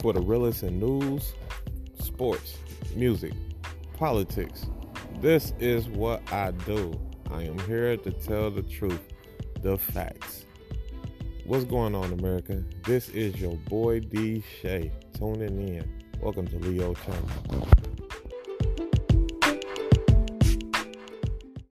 for the realest in news, sports, music, politics. This is what I do. I am here to tell the truth, the facts. What's going on, America? This is your boy D Shay tuning in. Welcome to Leo Channel.